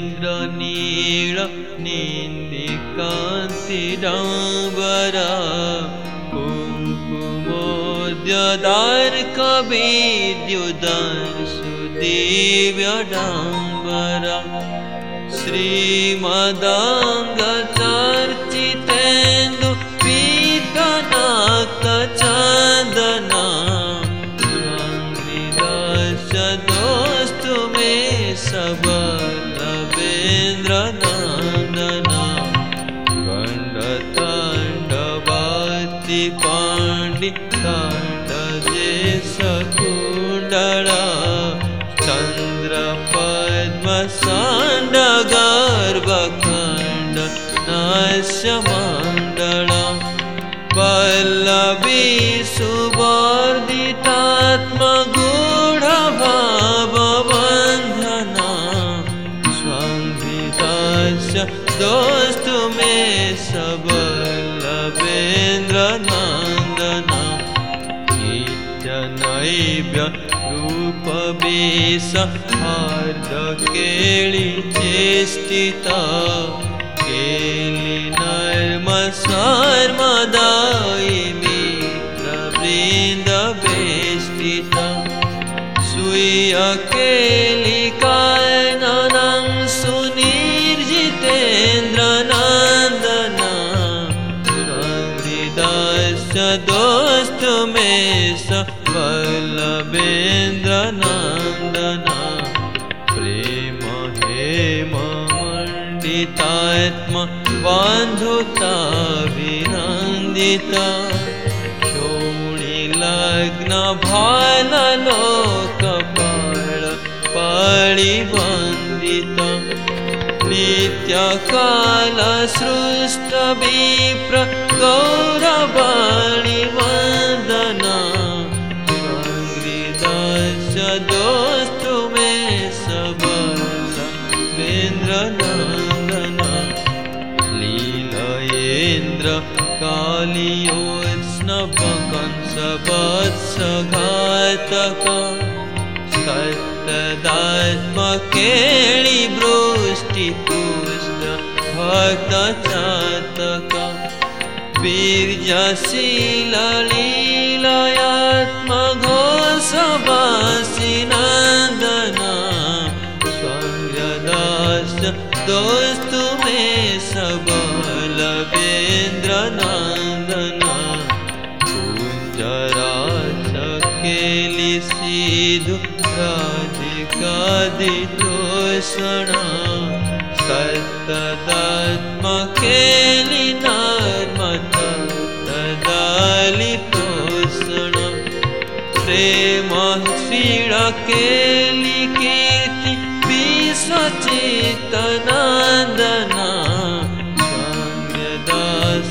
अम्बुदाञ्जनेन्द्रनीळ निन्दिकान्तिडाम्बरा कुङ्कुमोद्यदार्कविद्युदांसुदेव्यडाम्बरा श्रीमदाङ्गचर्चितेन्दु पीतनाक्तचन्दना सबलवेन्द्रनन्दना गण्डताण्डवाति पाण्डिताण्डजे सकुण्डला चन्द्रपद्मसाण्डगर्भखण्ड नस्य मण्डला पल्लवी सुवर्धितात्मगूढभावबन्धना संविदास्य दोस्तु मे सबलवेन्द्रनन्दना रूपवेश हार्दकेळि चेष्टिता केलिनर्मसर्मदायि मित्रवृन्दवेष्टिता। स्वीयकेलिकाननं सुनिर्जितेन्द्रनन्दना हृदस्य दोस्तु मे मण्डितात्मा बान्धुता विनन्दिता। शोणिलग्नभाललोकपाळ पळिवन्दिता नित्यकालसृष्टविप्र गौरवाणिवन्दना हृदस्य कालियोत्स्नवकंसवत्सघातका सत्तदात्मकेळिवृष्टिपुष्ट भक्तचातका वीर्यशीललीलयात्मघोषवासिनन्दना स्वाङ्गदास्य दोस्तु मे कुञ्जराचकेलि सिधु राधिकादितोषणा सत्तदात्मकेलि नर्मत तदालितोषण प्रेम श्रीडकेलि कीर्ति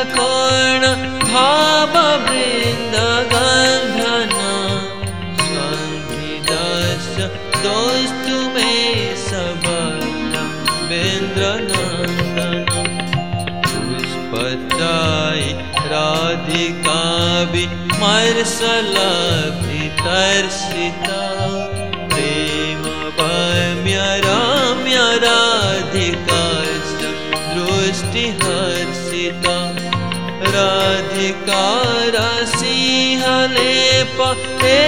सुनेत्रकोण भाववृन्दगन्धना स्वाङ्गिदस्य दोस्तु मे सबलवेन्द्रनन्दना पुष्पचाय राधिकाभिमर्शलभितर्षिता प्रेम भम्य रम्य राधिकास्य दृष्टिहर्षिता राधिकारसिंहलेप हे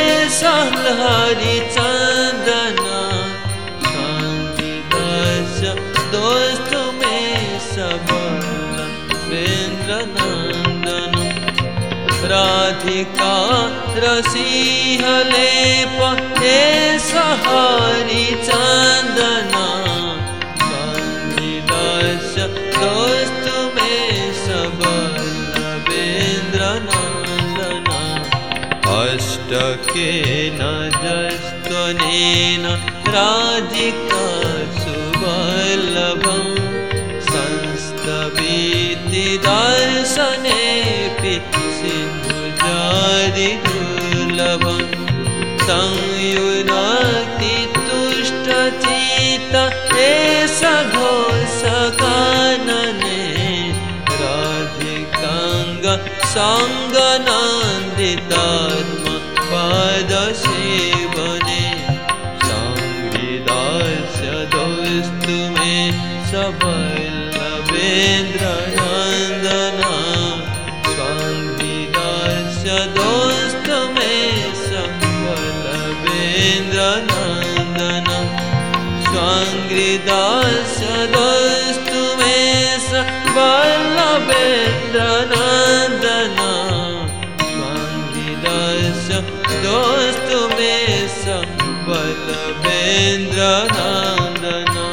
हरिचन्दना शान्तिदस्य दोस्तु मे सबलवेन्द्रनन्दन राधिका रसिंहलेप हे हरिचन्दना शान्तिदस्य दोस्तु मे अष्टकेन जस्त्वनेन राधिका सुवल्लभं संस्तवीति दर्शनेऽपि सिन्धुजादिदुर्लभं संयुनाति तुष्टचित एष घोषकानने राधिकाङ्ग सङ्गनन्दितात्म पादसेवने संविदास्य दोस्तु मे सबलवेन्द्रनन्दना संविदास्य दोस्तु मे सबलवेन्द्रनन्दना स्वाङ्गृदास्य दोस्तु मे सबलवेन्द्रनन्दना दोस्तु मे सबलवेन्द्रनन्दना